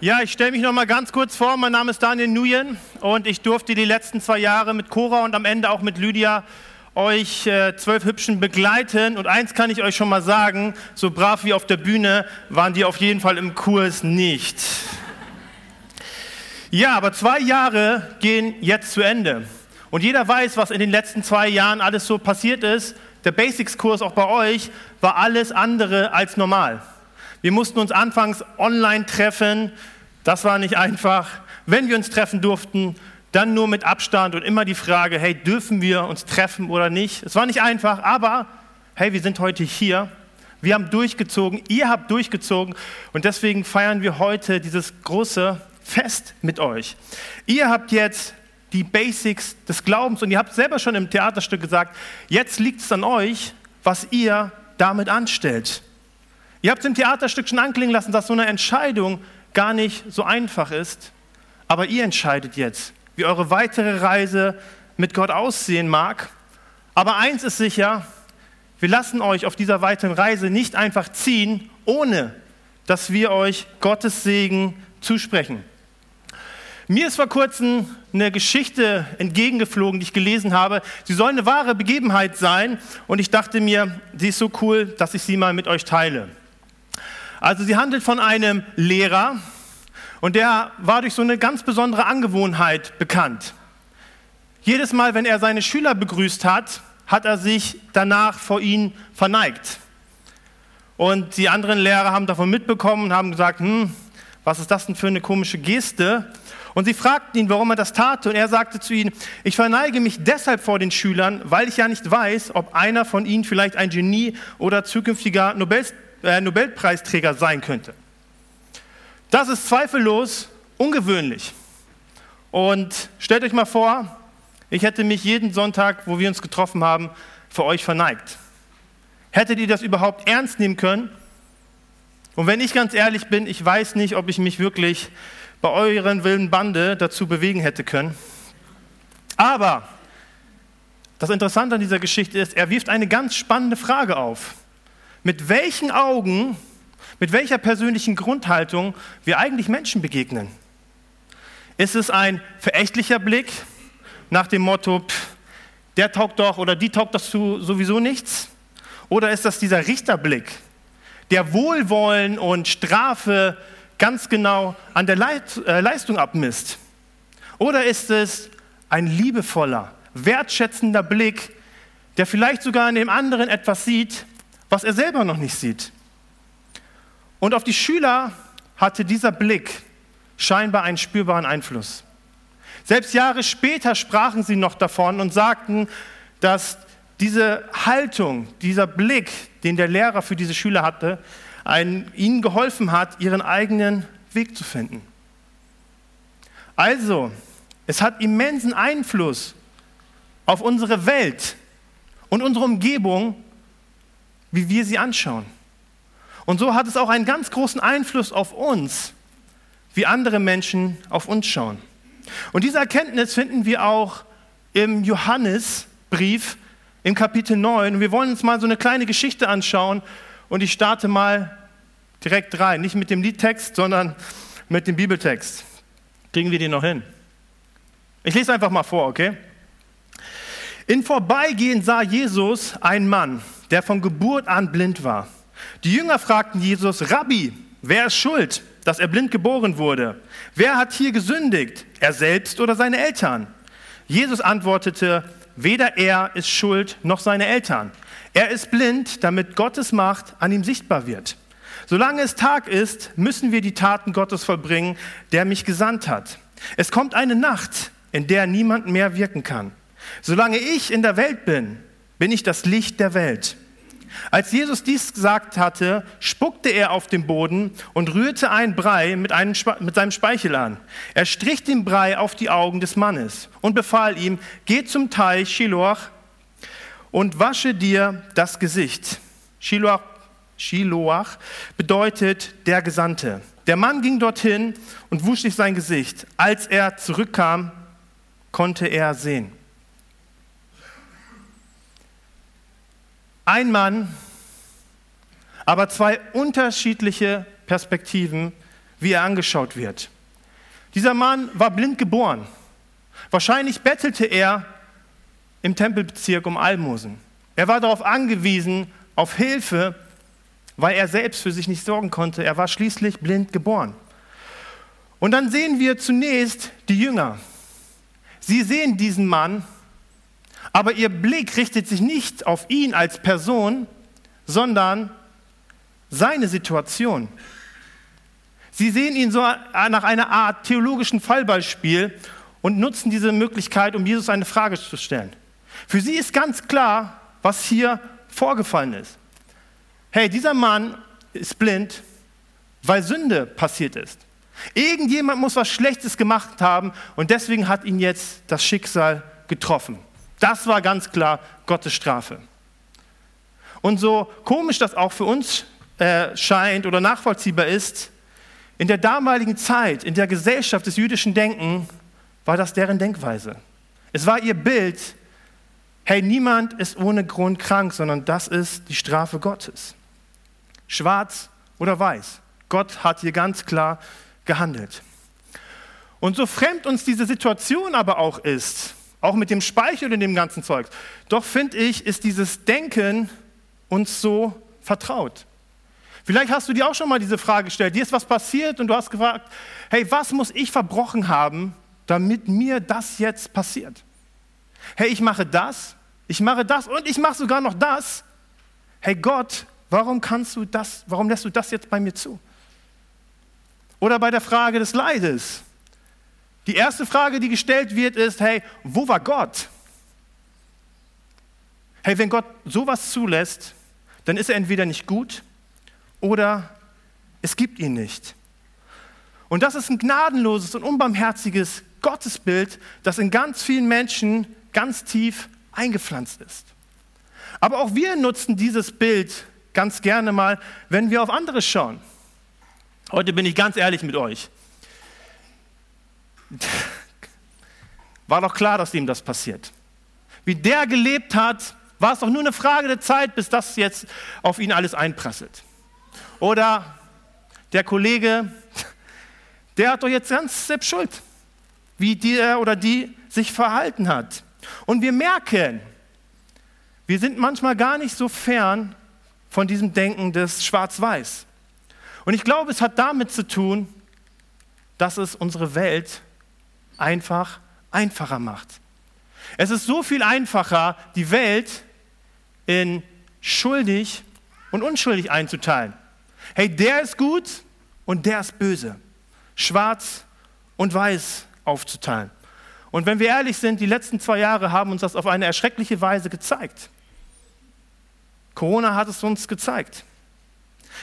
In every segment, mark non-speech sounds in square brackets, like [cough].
Ja, ich stelle mich noch mal ganz kurz vor. Mein Name ist Daniel Nguyen und ich durfte die letzten zwei Jahre mit Cora und am Ende auch mit Lydia euch äh, zwölf Hübschen begleiten. Und eins kann ich euch schon mal sagen, so brav wie auf der Bühne waren die auf jeden Fall im Kurs nicht. Ja, aber zwei Jahre gehen jetzt zu Ende. Und jeder weiß, was in den letzten zwei Jahren alles so passiert ist. Der Basics-Kurs auch bei euch war alles andere als normal. Wir mussten uns anfangs online treffen. Das war nicht einfach. Wenn wir uns treffen durften, dann nur mit Abstand und immer die Frage, hey, dürfen wir uns treffen oder nicht? Es war nicht einfach, aber hey, wir sind heute hier. Wir haben durchgezogen, ihr habt durchgezogen und deswegen feiern wir heute dieses große Fest mit euch. Ihr habt jetzt die Basics des Glaubens und ihr habt selber schon im Theaterstück gesagt, jetzt liegt es an euch, was ihr damit anstellt. Ihr habt im Theaterstück schon anklingen lassen, dass so eine Entscheidung gar nicht so einfach ist, aber ihr entscheidet jetzt, wie eure weitere Reise mit Gott aussehen mag. Aber eins ist sicher, wir lassen euch auf dieser weiteren Reise nicht einfach ziehen, ohne dass wir euch Gottes Segen zusprechen. Mir ist vor kurzem eine Geschichte entgegengeflogen, die ich gelesen habe. Sie soll eine wahre Begebenheit sein und ich dachte mir, sie ist so cool, dass ich sie mal mit euch teile. Also sie handelt von einem Lehrer und der war durch so eine ganz besondere Angewohnheit bekannt. Jedes Mal, wenn er seine Schüler begrüßt hat, hat er sich danach vor ihnen verneigt. Und die anderen Lehrer haben davon mitbekommen und haben gesagt, hm, was ist das denn für eine komische Geste? Und sie fragten ihn, warum er das tat. Und er sagte zu ihnen, ich verneige mich deshalb vor den Schülern, weil ich ja nicht weiß, ob einer von ihnen vielleicht ein Genie oder zukünftiger Nobel, Nobelpreisträger sein könnte. Das ist zweifellos ungewöhnlich. Und stellt euch mal vor, ich hätte mich jeden Sonntag, wo wir uns getroffen haben, für euch verneigt. Hättet ihr das überhaupt ernst nehmen können? Und wenn ich ganz ehrlich bin, ich weiß nicht, ob ich mich wirklich bei euren wilden Bande dazu bewegen hätte können. Aber das Interessante an dieser Geschichte ist, er wirft eine ganz spannende Frage auf. Mit welchen Augen, mit welcher persönlichen Grundhaltung wir eigentlich Menschen begegnen? Ist es ein verächtlicher Blick nach dem Motto, pff, der taugt doch oder die taugt das sowieso nichts? Oder ist das dieser Richterblick, der Wohlwollen und Strafe ganz genau an der äh, Leistung abmisst? Oder ist es ein liebevoller, wertschätzender Blick, der vielleicht sogar in dem anderen etwas sieht, was er selber noch nicht sieht? Und auf die Schüler hatte dieser Blick scheinbar einen spürbaren Einfluss. Selbst Jahre später sprachen sie noch davon und sagten, dass diese Haltung, dieser Blick, den der Lehrer für diese Schüler hatte, einen, ihnen geholfen hat, ihren eigenen Weg zu finden. Also, es hat immensen Einfluss auf unsere Welt und unsere Umgebung, wie wir sie anschauen. Und so hat es auch einen ganz großen Einfluss auf uns, wie andere Menschen auf uns schauen. Und diese Erkenntnis finden wir auch im Johannesbrief im Kapitel 9. Und wir wollen uns mal so eine kleine Geschichte anschauen und ich starte mal direkt rein. Nicht mit dem Liedtext, sondern mit dem Bibeltext. Kriegen wir den noch hin? Ich lese einfach mal vor, okay? In Vorbeigehen sah Jesus einen Mann, der von Geburt an blind war. Die Jünger fragten Jesus, Rabbi, wer ist schuld, dass er blind geboren wurde? Wer hat hier gesündigt, er selbst oder seine Eltern? Jesus antwortete, weder er ist schuld noch seine Eltern. Er ist blind, damit Gottes Macht an ihm sichtbar wird. Solange es Tag ist, müssen wir die Taten Gottes vollbringen, der mich gesandt hat. Es kommt eine Nacht, in der niemand mehr wirken kann. Solange ich in der Welt bin, bin ich das Licht der Welt. Als Jesus dies gesagt hatte, spuckte er auf den Boden und rührte einen Brei mit, einem, mit seinem Speichel an. Er strich den Brei auf die Augen des Mannes und befahl ihm, geh zum Teich Shiloach und wasche dir das Gesicht. Shiloach Shiloach bedeutet der Gesandte. Der Mann ging dorthin und wusch sich sein Gesicht. Als er zurückkam, konnte er sehen. Ein Mann, aber zwei unterschiedliche Perspektiven, wie er angeschaut wird. Dieser Mann war blind geboren. Wahrscheinlich bettelte er im Tempelbezirk um Almosen. Er war darauf angewiesen, auf Hilfe, weil er selbst für sich nicht sorgen konnte. Er war schließlich blind geboren. Und dann sehen wir zunächst die Jünger. Sie sehen diesen Mann, aber ihr Blick richtet sich nicht auf ihn als Person, sondern seine Situation. Sie sehen ihn so nach einer Art theologischen Fallbeispiel und nutzen diese Möglichkeit, um Jesus eine Frage zu stellen. Für sie ist ganz klar, was hier vorgefallen ist. Hey, dieser Mann ist blind, weil Sünde passiert ist. Irgendjemand muss was Schlechtes gemacht haben und deswegen hat ihn jetzt das Schicksal getroffen. Das war ganz klar Gottes Strafe. Und so komisch das auch für uns äh, scheint oder nachvollziehbar ist, in der damaligen Zeit, in der Gesellschaft des jüdischen Denken, war das deren Denkweise. Es war ihr Bild, hey, niemand ist ohne Grund krank, sondern das ist die Strafe Gottes. Schwarz oder weiß. Gott hat hier ganz klar gehandelt. Und so fremd uns diese Situation aber auch ist, auch mit dem Speichel und dem ganzen Zeug, doch finde ich, ist dieses Denken uns so vertraut. Vielleicht hast du dir auch schon mal diese Frage gestellt, dir ist was passiert und du hast gefragt, hey, was muss ich verbrochen haben, damit mir das jetzt passiert? Hey, ich mache das, ich mache das und ich mache sogar noch das. Hey Gott, warum kannst du das, warum lässt du das jetzt bei mir zu? Oder bei der Frage des Leides. Die erste Frage, die gestellt wird, ist, hey, wo war Gott? Hey, wenn Gott sowas zulässt, dann ist er entweder nicht gut oder es gibt ihn nicht. Und das ist ein gnadenloses und unbarmherziges Gottesbild, das in ganz vielen Menschen ganz tief eingepflanzt ist. Aber auch wir nutzen dieses Bild ganz gerne mal, wenn wir auf andere schauen. Heute bin ich ganz ehrlich mit euch. [laughs] War doch klar, dass ihm das passiert. Wie der gelebt hat, war es doch nur eine Frage der Zeit, bis das jetzt auf ihn alles einprasselt. Oder der Kollege, [laughs] der hat doch jetzt ganz selbst Schuld, wie der oder die sich verhalten hat. Und wir merken, wir sind manchmal gar nicht so fern von diesem Denken des Schwarz-Weiß. Und ich glaube, es hat damit zu tun, dass es unsere Welt einfach einfacher macht. Es ist so viel einfacher, die Welt in schuldig und unschuldig einzuteilen. Hey, der ist gut und der ist böse. Schwarz und weiß aufzuteilen. Und wenn wir ehrlich sind, die letzten zwei Jahre haben uns das auf eine erschreckliche Weise gezeigt. Corona hat es uns gezeigt.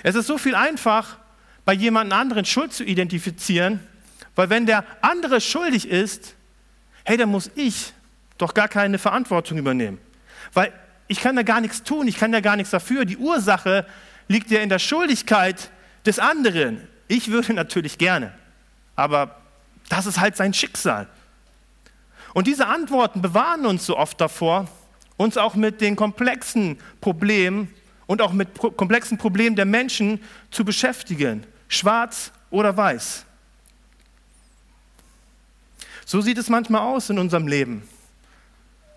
Es ist so viel einfach, bei jemand anderen Schuld zu identifizieren, weil wenn der andere schuldig ist, hey, dann muss ich doch gar keine Verantwortung übernehmen. Weil ich kann da gar nichts tun, ich kann da gar nichts dafür. Die Ursache liegt ja in der Schuldigkeit des anderen. Ich würde natürlich gerne, aber das ist halt sein Schicksal. Und diese Antworten bewahren uns so oft davor, uns auch mit den komplexen Problemen und auch mit komplexen Problemen der Menschen zu beschäftigen. Schwarz oder weiß. So sieht es manchmal aus in unserem Leben.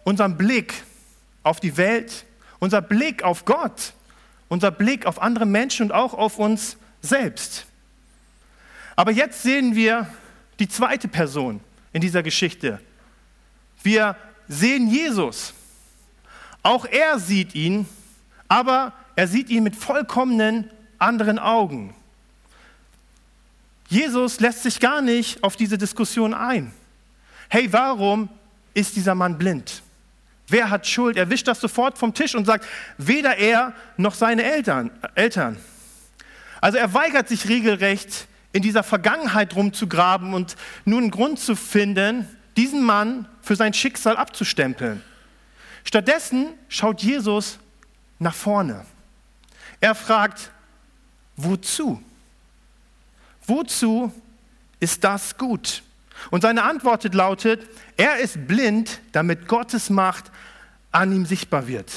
Unser Blick auf die Welt, unser Blick auf Gott, unser Blick auf andere Menschen und auch auf uns selbst. Aber jetzt sehen wir die zweite Person in dieser Geschichte. Wir sehen Jesus. Auch er sieht ihn, aber er sieht ihn mit vollkommenen anderen Augen. Jesus lässt sich gar nicht auf diese Diskussion ein. Hey, warum ist dieser Mann blind? Wer hat Schuld? Er wischt das sofort vom Tisch und sagt, weder er noch seine Eltern. Eltern. Also er weigert sich regelrecht, in dieser Vergangenheit rumzugraben und nun einen Grund zu finden, diesen Mann für sein Schicksal abzustempeln. Stattdessen schaut Jesus nach vorne. Er fragt, wozu? Wozu ist das gut? Und seine Antwort lautet, er ist blind, damit Gottes Macht an ihm sichtbar wird.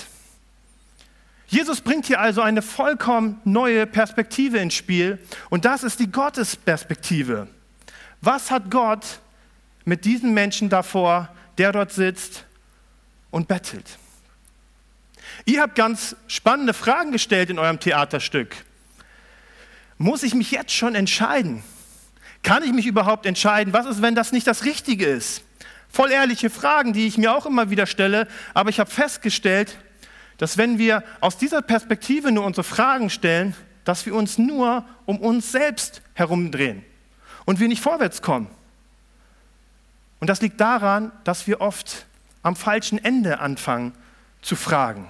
Jesus bringt hier also eine vollkommen neue Perspektive ins Spiel und das ist die Gottesperspektive. Was hat Gott mit diesem Menschen davor, der dort sitzt und bettelt? Ihr habt ganz spannende Fragen gestellt in eurem Theaterstück. Muss ich mich jetzt schon entscheiden? Kann ich mich überhaupt entscheiden? Was ist, wenn das nicht das Richtige ist? Voll ehrliche Fragen, die ich mir auch immer wieder stelle, aber ich habe festgestellt, dass wenn wir aus dieser Perspektive nur unsere Fragen stellen, dass wir uns nur um uns selbst herumdrehen und wir nicht vorwärts kommen. Und das liegt daran, dass wir oft am falschen Ende anfangen zu fragen.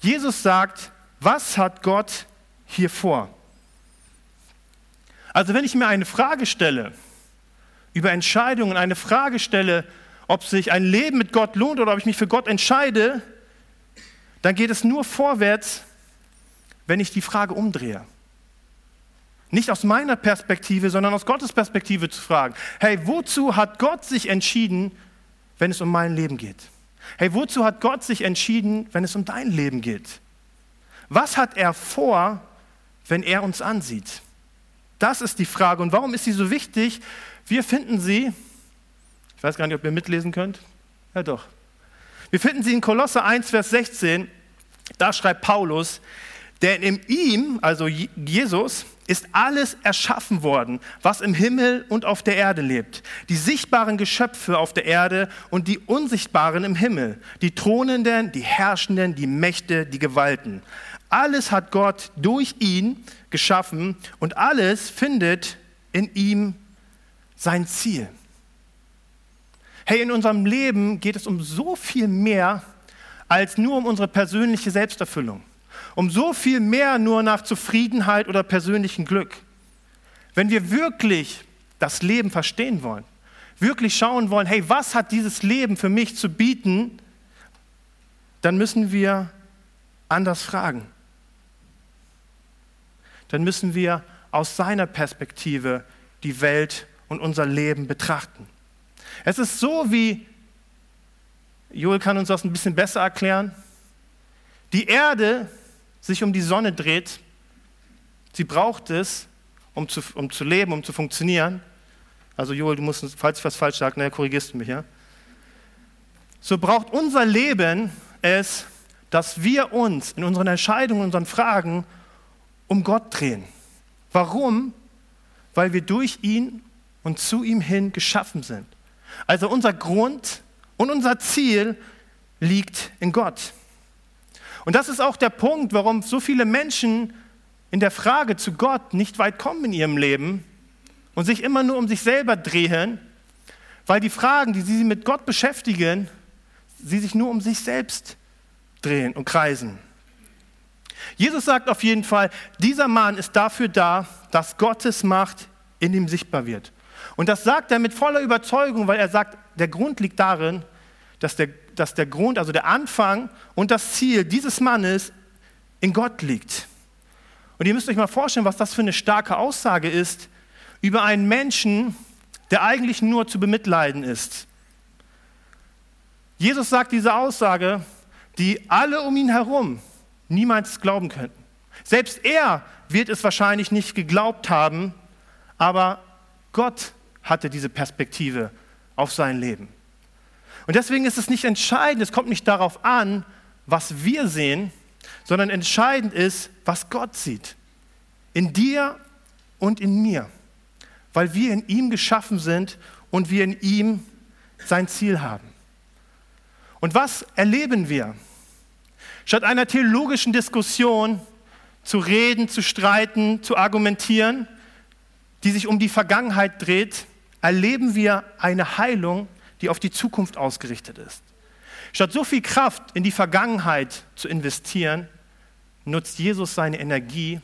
Jesus sagt, was hat Gott hier vor? Also wenn ich mir eine Frage stelle über Entscheidungen, eine Frage stelle, ob sich ein Leben mit Gott lohnt oder ob ich mich für Gott entscheide, dann geht es nur vorwärts, wenn ich die Frage umdrehe. Nicht aus meiner Perspektive, sondern aus Gottes Perspektive zu fragen, hey, wozu hat Gott sich entschieden, wenn es um mein Leben geht? Hey, wozu hat Gott sich entschieden, wenn es um dein Leben geht? Was hat er vor, wenn er uns ansieht? Das ist die Frage. Und warum ist sie so wichtig? Wir finden sie, ich weiß gar nicht, ob ihr mitlesen könnt. Ja, doch. Wir finden sie in Kolosse 1, Vers 16. Da schreibt Paulus, denn in ihm, also Jesus, ist alles erschaffen worden, was im Himmel und auf der Erde lebt. Die sichtbaren Geschöpfe auf der Erde und die unsichtbaren im Himmel. Die Thronenden, die Herrschenden, die Mächte, die Gewalten. Alles hat Gott durch ihn geschaffen und alles findet in ihm sein Ziel. Hey, in unserem Leben geht es um so viel mehr als nur um unsere persönliche Selbsterfüllung. Um so viel mehr nur nach Zufriedenheit oder persönlichem Glück. Wenn wir wirklich das Leben verstehen wollen, wirklich schauen wollen, hey, was hat dieses Leben für mich zu bieten, dann müssen wir anders fragen dann müssen wir aus seiner Perspektive die Welt und unser Leben betrachten. Es ist so, wie Joel kann uns das ein bisschen besser erklären. Die Erde sich um die Sonne dreht. Sie braucht es, um zu, um zu leben, um zu funktionieren. Also Joel, du musst, falls ich was falsch sage, ne, korrigierst du mich, ja? So braucht unser Leben es, dass wir uns in unseren Entscheidungen, in unseren Fragen um Gott drehen. Warum? Weil wir durch ihn und zu ihm hin geschaffen sind. Also unser Grund und unser Ziel liegt in Gott. Und das ist auch der Punkt, warum so viele Menschen in der Frage zu Gott nicht weit kommen in ihrem Leben und sich immer nur um sich selber drehen, weil die Fragen, die sie mit Gott beschäftigen, sie sich nur um sich selbst drehen und kreisen. Jesus sagt auf jeden Fall, dieser Mann ist dafür da, dass Gottes Macht in ihm sichtbar wird. Und das sagt er mit voller Überzeugung, weil er sagt, der Grund liegt darin, dass der, dass der Grund, also der Anfang und das Ziel dieses Mannes in Gott liegt. Und ihr müsst euch mal vorstellen, was das für eine starke Aussage ist über einen Menschen, der eigentlich nur zu bemitleiden ist. Jesus sagt diese Aussage, die alle um ihn herum niemals glauben könnten. Selbst er wird es wahrscheinlich nicht geglaubt haben, aber Gott hatte diese Perspektive auf sein Leben. Und deswegen ist es nicht entscheidend, es kommt nicht darauf an, was wir sehen, sondern entscheidend ist, was Gott sieht. In dir und in mir. Weil wir in ihm geschaffen sind und wir in ihm sein Ziel haben. Und was erleben wir? Statt einer theologischen Diskussion zu reden, zu streiten, zu argumentieren, die sich um die Vergangenheit dreht, erleben wir eine Heilung, die auf die Zukunft ausgerichtet ist. Statt so viel Kraft in die Vergangenheit zu investieren, nutzt Jesus seine Energie,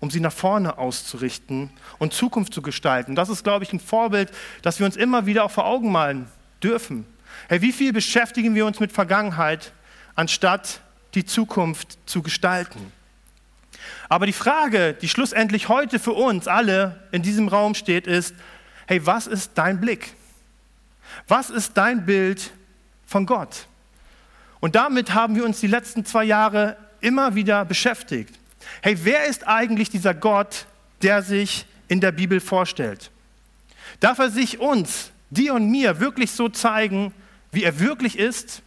um sie nach vorne auszurichten und Zukunft zu gestalten. Das ist, glaube ich, ein Vorbild, das wir uns immer wieder auch vor Augen malen dürfen. Hey, wie viel beschäftigen wir uns mit Vergangenheit, anstatt die Zukunft zu gestalten. Aber die Frage, die schlussendlich heute für uns alle in diesem Raum steht, ist, hey, was ist dein Blick? Was ist dein Bild von Gott? Und damit haben wir uns die letzten zwei Jahre immer wieder beschäftigt. Hey, wer ist eigentlich dieser Gott, der sich in der Bibel vorstellt? Darf er sich uns, dir und mir, wirklich so zeigen, wie er wirklich ist?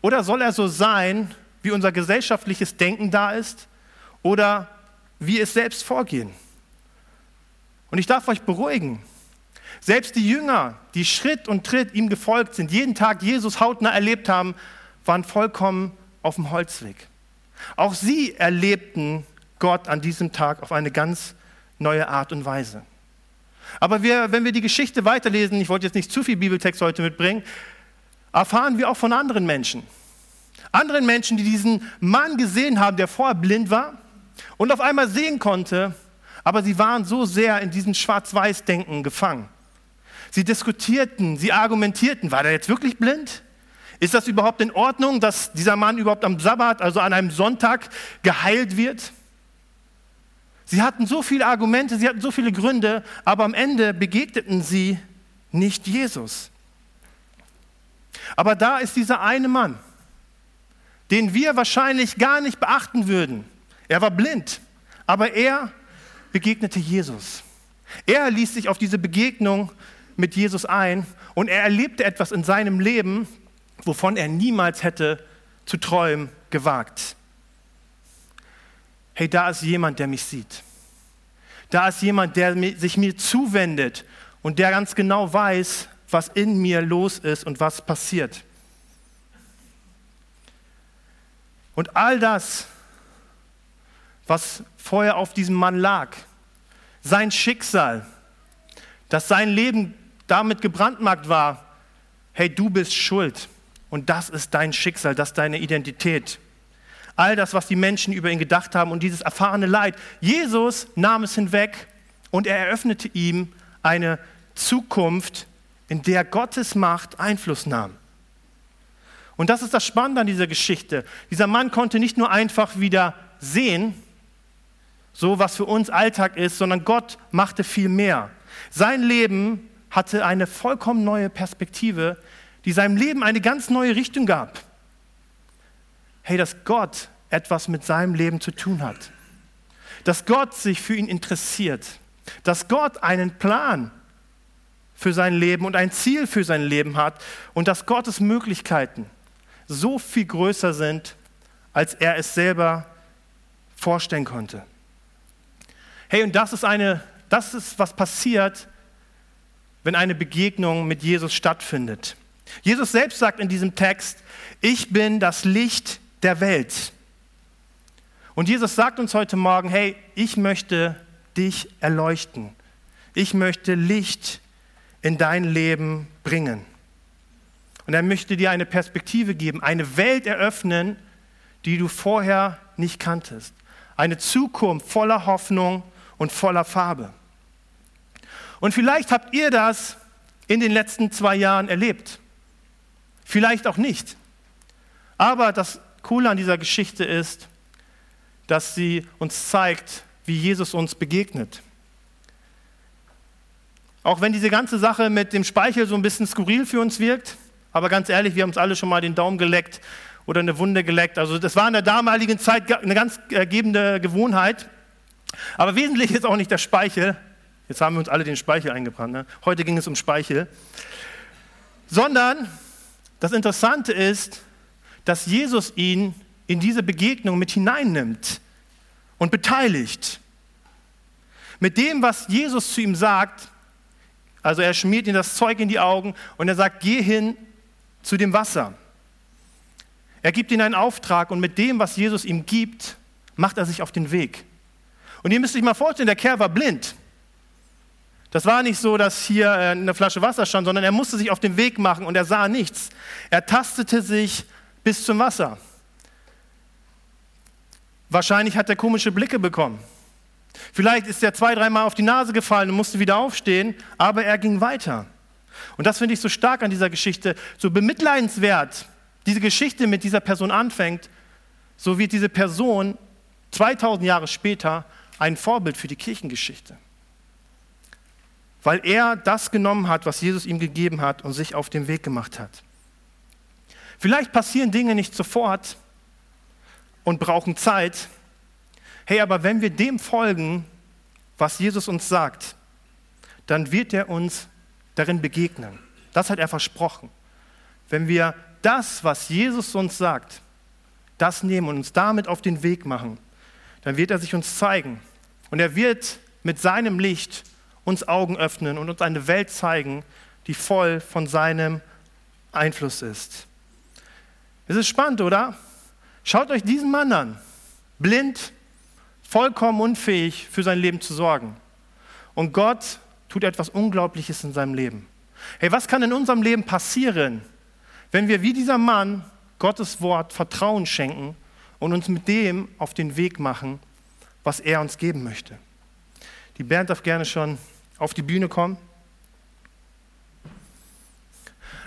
Oder soll er so sein, wie unser gesellschaftliches Denken da ist? Oder wie es selbst vorgehen? Und ich darf euch beruhigen. Selbst die Jünger, die Schritt und Tritt ihm gefolgt sind, jeden Tag Jesus hautnah erlebt haben, waren vollkommen auf dem Holzweg. Auch sie erlebten Gott an diesem Tag auf eine ganz neue Art und Weise. Aber wir, wenn wir die Geschichte weiterlesen, ich wollte jetzt nicht zu viel Bibeltext heute mitbringen, erfahren wir auch von anderen Menschen. Anderen Menschen, die diesen Mann gesehen haben, der vorher blind war und auf einmal sehen konnte, aber sie waren so sehr in diesem Schwarz-Weiß-Denken gefangen. Sie diskutierten, sie argumentierten, war der jetzt wirklich blind? Ist das überhaupt in Ordnung, dass dieser Mann überhaupt am Sabbat, also an einem Sonntag, geheilt wird? Sie hatten so viele Argumente, sie hatten so viele Gründe, aber am Ende begegneten sie nicht Jesus. Aber da ist dieser eine Mann, den wir wahrscheinlich gar nicht beachten würden. Er war blind, aber er begegnete Jesus. Er ließ sich auf diese Begegnung mit Jesus ein und er erlebte etwas in seinem Leben, wovon er niemals hätte zu träumen gewagt. Hey, da ist jemand, der mich sieht. Da ist jemand, der sich mir zuwendet und der ganz genau weiß, was in mir los ist und was passiert. Und all das, was vorher auf diesem Mann lag, sein Schicksal, dass sein Leben damit gebrandmarkt war, hey, du bist schuld und das ist dein Schicksal, das ist deine Identität. All das, was die Menschen über ihn gedacht haben und dieses erfahrene Leid. Jesus nahm es hinweg und er eröffnete ihm eine Zukunft, in der Gottes Macht Einfluss nahm. Und das ist das Spannende an dieser Geschichte. Dieser Mann konnte nicht nur einfach wieder sehen, so was für uns Alltag ist, sondern Gott machte viel mehr. Sein Leben hatte eine vollkommen neue Perspektive, die seinem Leben eine ganz neue Richtung gab. Hey, dass Gott etwas mit seinem Leben zu tun hat. Dass Gott sich für ihn interessiert. Dass Gott einen Plan für sein Leben und ein Ziel für sein Leben hat und dass Gottes Möglichkeiten so viel größer sind, als er es selber vorstellen konnte. Hey, und das ist eine, das ist was passiert, wenn eine Begegnung mit Jesus stattfindet. Jesus selbst sagt in diesem Text, ich bin das Licht der Welt. Und Jesus sagt uns heute Morgen, hey, ich möchte dich erleuchten. Ich möchte Licht in dein Leben bringen. Und er möchte dir eine Perspektive geben, eine Welt eröffnen, die du vorher nicht kanntest. Eine Zukunft voller Hoffnung und voller Farbe. Und vielleicht habt ihr das in den letzten zwei Jahren erlebt. Vielleicht auch nicht. Aber das Coole an dieser Geschichte ist, dass sie uns zeigt, wie Jesus uns begegnet. Auch wenn diese ganze Sache mit dem Speichel so ein bisschen skurril für uns wirkt, aber ganz ehrlich, wir haben uns alle schon mal den Daumen geleckt oder eine Wunde geleckt. Also das war in der damaligen Zeit eine ganz ergebende Gewohnheit. Aber wesentlich ist auch nicht der Speichel. Jetzt haben wir uns alle den Speichel eingebrannt. Ne? Heute ging es um Speichel. Sondern das Interessante ist, dass Jesus ihn in diese Begegnung mit hineinnimmt und beteiligt. Mit dem, was Jesus zu ihm sagt, also er schmiert ihm das Zeug in die Augen und er sagt, geh hin zu dem Wasser. Er gibt ihm einen Auftrag und mit dem, was Jesus ihm gibt, macht er sich auf den Weg. Und ihr müsst euch mal vorstellen, der Kerl war blind. Das war nicht so, dass hier äh, eine Flasche Wasser stand, sondern er musste sich auf den Weg machen und er sah nichts. Er tastete sich bis zum Wasser. Wahrscheinlich hat er komische Blicke bekommen. Vielleicht ist er zwei, dreimal auf die Nase gefallen und musste wieder aufstehen, aber er ging weiter. Und das finde ich so stark an dieser Geschichte, so bemitleidenswert diese Geschichte mit dieser Person anfängt, so wird diese Person 2000 Jahre später ein Vorbild für die Kirchengeschichte. Weil er das genommen hat, was Jesus ihm gegeben hat und sich auf den Weg gemacht hat. Vielleicht passieren Dinge nicht sofort, und brauchen Zeit. Hey, aber wenn wir dem folgen, was Jesus uns sagt, dann wird er uns darin begegnen. Das hat er versprochen. Wenn wir das, was Jesus uns sagt, das nehmen und uns damit auf den Weg machen, dann wird er sich uns zeigen. Und er wird mit seinem Licht uns Augen öffnen und uns eine Welt zeigen, die voll von seinem Einfluss ist. Es ist spannend, oder? Schaut euch diesen Mann an. Blind, vollkommen unfähig für sein Leben zu sorgen. Und Gott tut etwas Unglaubliches in seinem Leben. Hey, was kann in unserem Leben passieren, wenn wir wie dieser Mann Gottes Wort Vertrauen schenken und uns mit dem auf den Weg machen, was er uns geben möchte? Die Band darf gerne schon auf die Bühne kommen.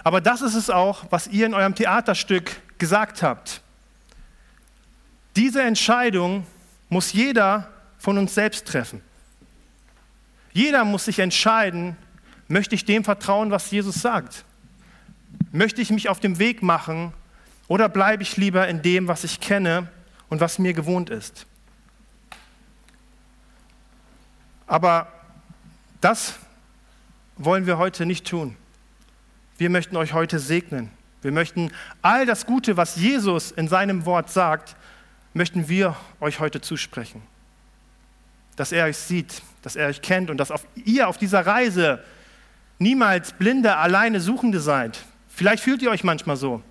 Aber das ist es auch, was ihr in eurem Theaterstück gesagt habt. Diese Entscheidung muss jeder von uns selbst treffen. Jeder muss sich entscheiden, möchte ich dem vertrauen, was Jesus sagt? Möchte ich mich auf dem Weg machen oder bleibe ich lieber in dem, was ich kenne und was mir gewohnt ist? Aber das wollen wir heute nicht tun. Wir möchten euch heute segnen. Wir möchten all das Gute, was Jesus in seinem Wort sagt, möchten wir euch heute zusprechen. Dass er euch sieht, dass er euch kennt und dass auf, ihr auf dieser Reise niemals blinde, alleine Suchende seid. Vielleicht fühlt ihr euch manchmal so,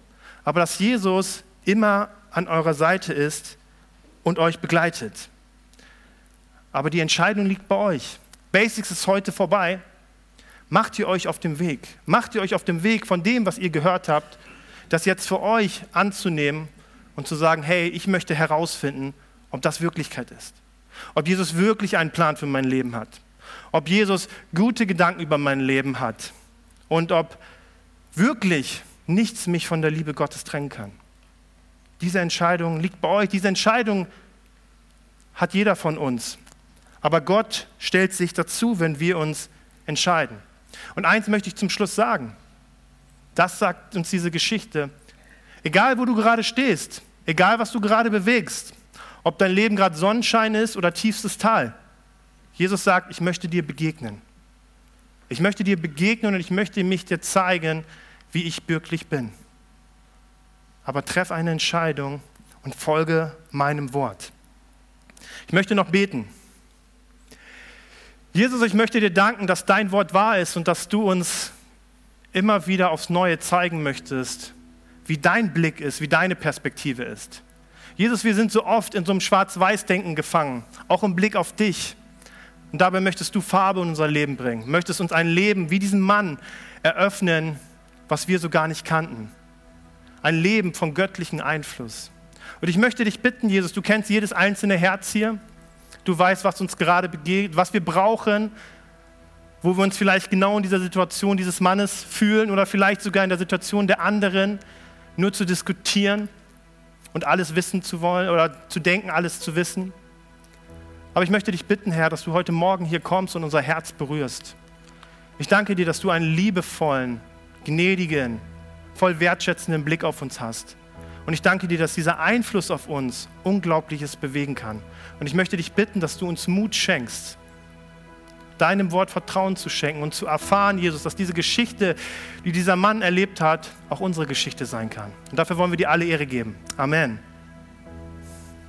aber dass Jesus immer an eurer Seite ist und euch begleitet. Aber die Entscheidung liegt bei euch. Basics ist heute vorbei. Macht ihr euch auf dem Weg. Macht ihr euch auf dem Weg von dem, was ihr gehört habt, das jetzt für euch anzunehmen und zu sagen, hey, ich möchte herausfinden, ob das Wirklichkeit ist. Ob Jesus wirklich einen Plan für mein Leben hat. Ob Jesus gute Gedanken über mein Leben hat. Und ob wirklich nichts mich von der Liebe Gottes trennen kann. Diese Entscheidung liegt bei euch. Diese Entscheidung hat jeder von uns. Aber Gott stellt sich dazu, wenn wir uns entscheiden. Und eins möchte ich zum Schluss sagen. Das sagt uns diese Geschichte. Egal, wo du gerade stehst, egal, was du gerade bewegst, ob dein Leben gerade Sonnenschein ist oder tiefstes Tal, Jesus sagt, ich möchte dir begegnen. Ich möchte dir begegnen und ich möchte mich dir zeigen, wie ich wirklich bin. Aber treff eine Entscheidung und folge meinem Wort. Ich möchte noch beten. Jesus, ich möchte dir danken, dass dein Wort wahr ist und dass du uns immer wieder aufs Neue zeigen möchtest, wie dein Blick ist, wie deine Perspektive ist. Jesus, wir sind so oft in so einem Schwarz-Weiß-Denken gefangen, auch im Blick auf dich. Und dabei möchtest du Farbe in unser Leben bringen, möchtest uns ein Leben wie diesen Mann eröffnen, was wir so gar nicht kannten. Ein Leben von göttlichem Einfluss. Und ich möchte dich bitten, Jesus, du kennst jedes einzelne Herz hier. Du weißt, was uns gerade begegnet, was wir brauchen, wo wir uns vielleicht genau in dieser Situation dieses Mannes fühlen oder vielleicht sogar in der Situation der anderen, nur zu diskutieren und alles wissen zu wollen oder zu denken, alles zu wissen. Aber ich möchte dich bitten, Herr, dass du heute Morgen hier kommst und unser Herz berührst. Ich danke dir, dass du einen liebevollen, gnädigen, voll wertschätzenden Blick auf uns hast. Und ich danke dir, dass dieser Einfluss auf uns Unglaubliches bewegen kann. Und ich möchte dich bitten, dass du uns Mut schenkst, deinem Wort Vertrauen zu schenken und zu erfahren, Jesus, dass diese Geschichte, die dieser Mann erlebt hat, auch unsere Geschichte sein kann. Und dafür wollen wir dir alle Ehre geben. Amen.